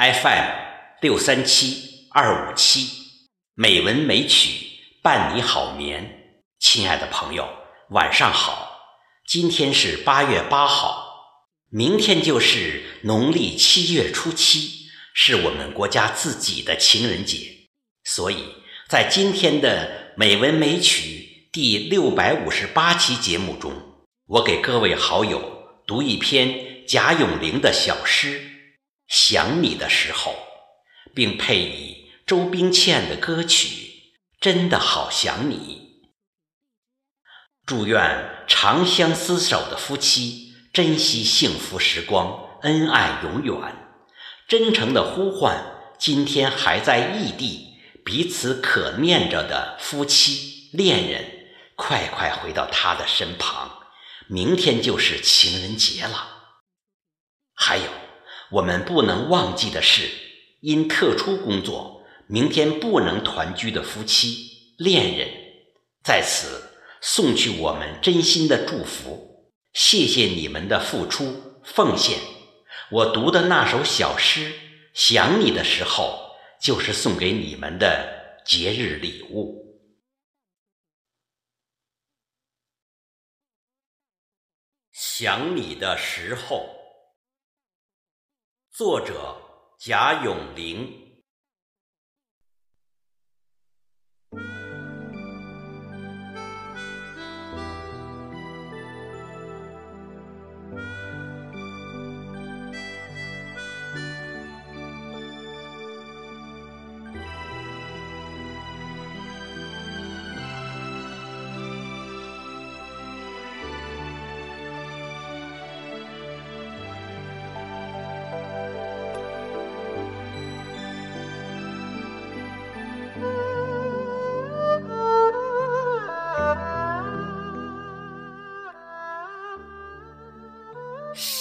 FM 六三七二五七，美文美曲伴你好眠。亲爱的朋友，晚上好！今天是八月八号，明天就是农历七月初七，是我们国家自己的情人节。所以在今天的美文美曲第六百五十八期节目中，我给各位好友读一篇贾永玲的小诗《想你的时候》。并配以周冰倩的歌曲《真的好想你》，祝愿长相厮守的夫妻珍惜幸福时光，恩爱永远。真诚的呼唤，今天还在异地、彼此可念着的夫妻恋人，快快回到他的身旁。明天就是情人节了。还有，我们不能忘记的是。因特殊工作，明天不能团聚的夫妻、恋人，在此送去我们真心的祝福。谢谢你们的付出奉献。我读的那首小诗《想你的时候》，就是送给你们的节日礼物。想你的时候，作者。贾永玲。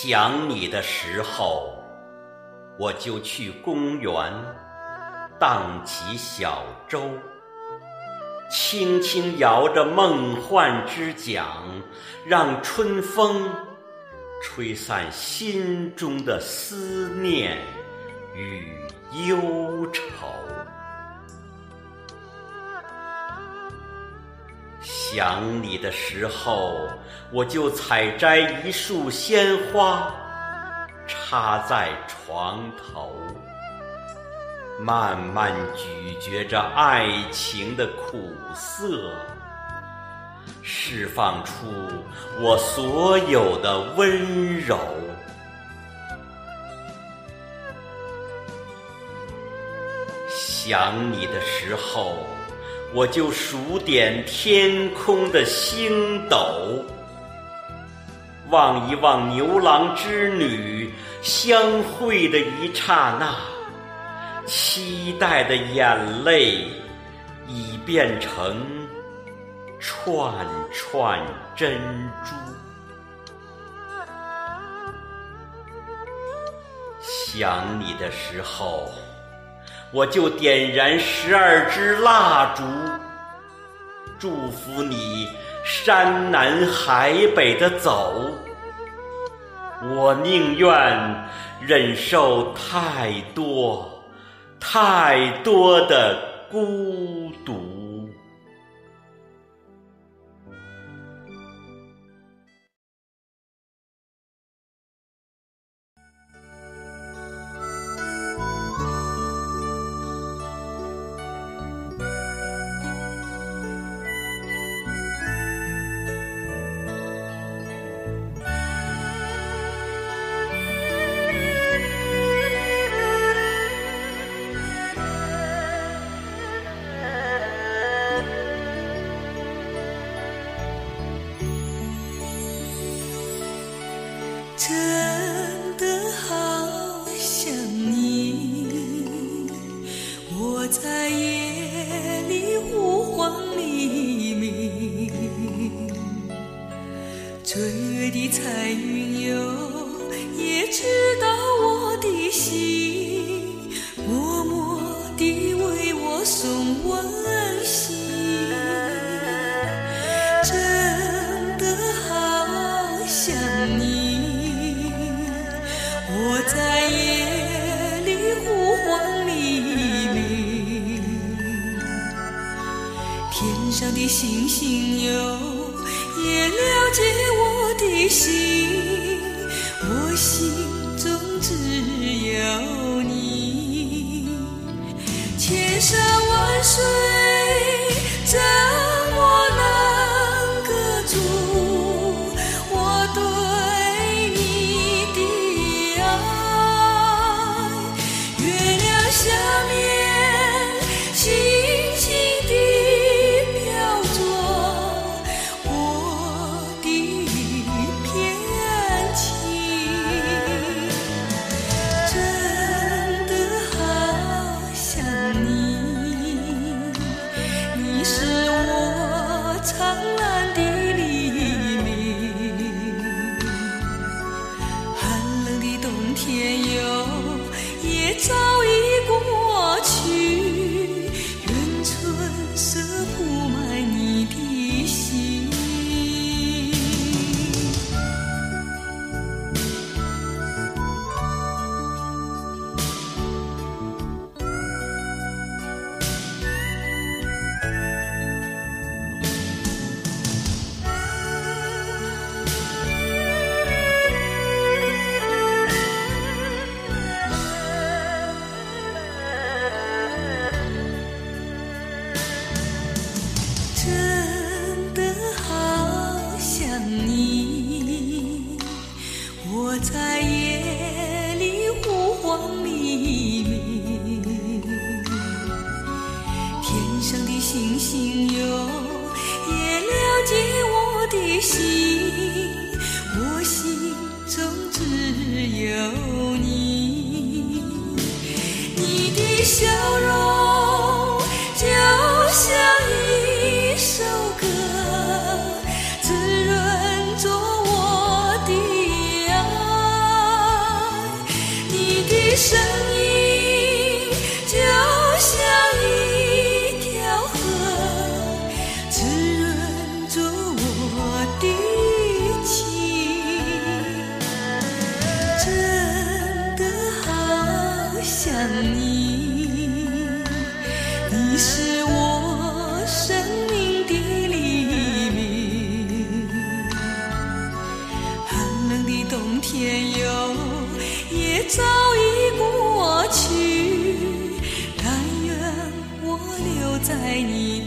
想你的时候，我就去公园荡起小舟，轻轻摇着梦幻之桨，让春风吹散心中的思念与忧愁。想你的时候，我就采摘一束鲜花，插在床头，慢慢咀嚼着爱情的苦涩，释放出我所有的温柔。想你的时候。我就数点天空的星斗，望一望牛郎织女相会的一刹那，期待的眼泪已变成串串珍珠。想你的时候。我就点燃十二支蜡烛，祝福你山南海北的走。我宁愿忍受太多太多的孤独。真的好想你，我在夜里呼唤黎明，追月的彩云哟，也知道我的心，默默地为我送温天上的星星哟也了解我的心我心中只有你。千山万水我在夜里呼唤黎明天上的星星哟也了解我的心我心中只有你。你的笑爱你。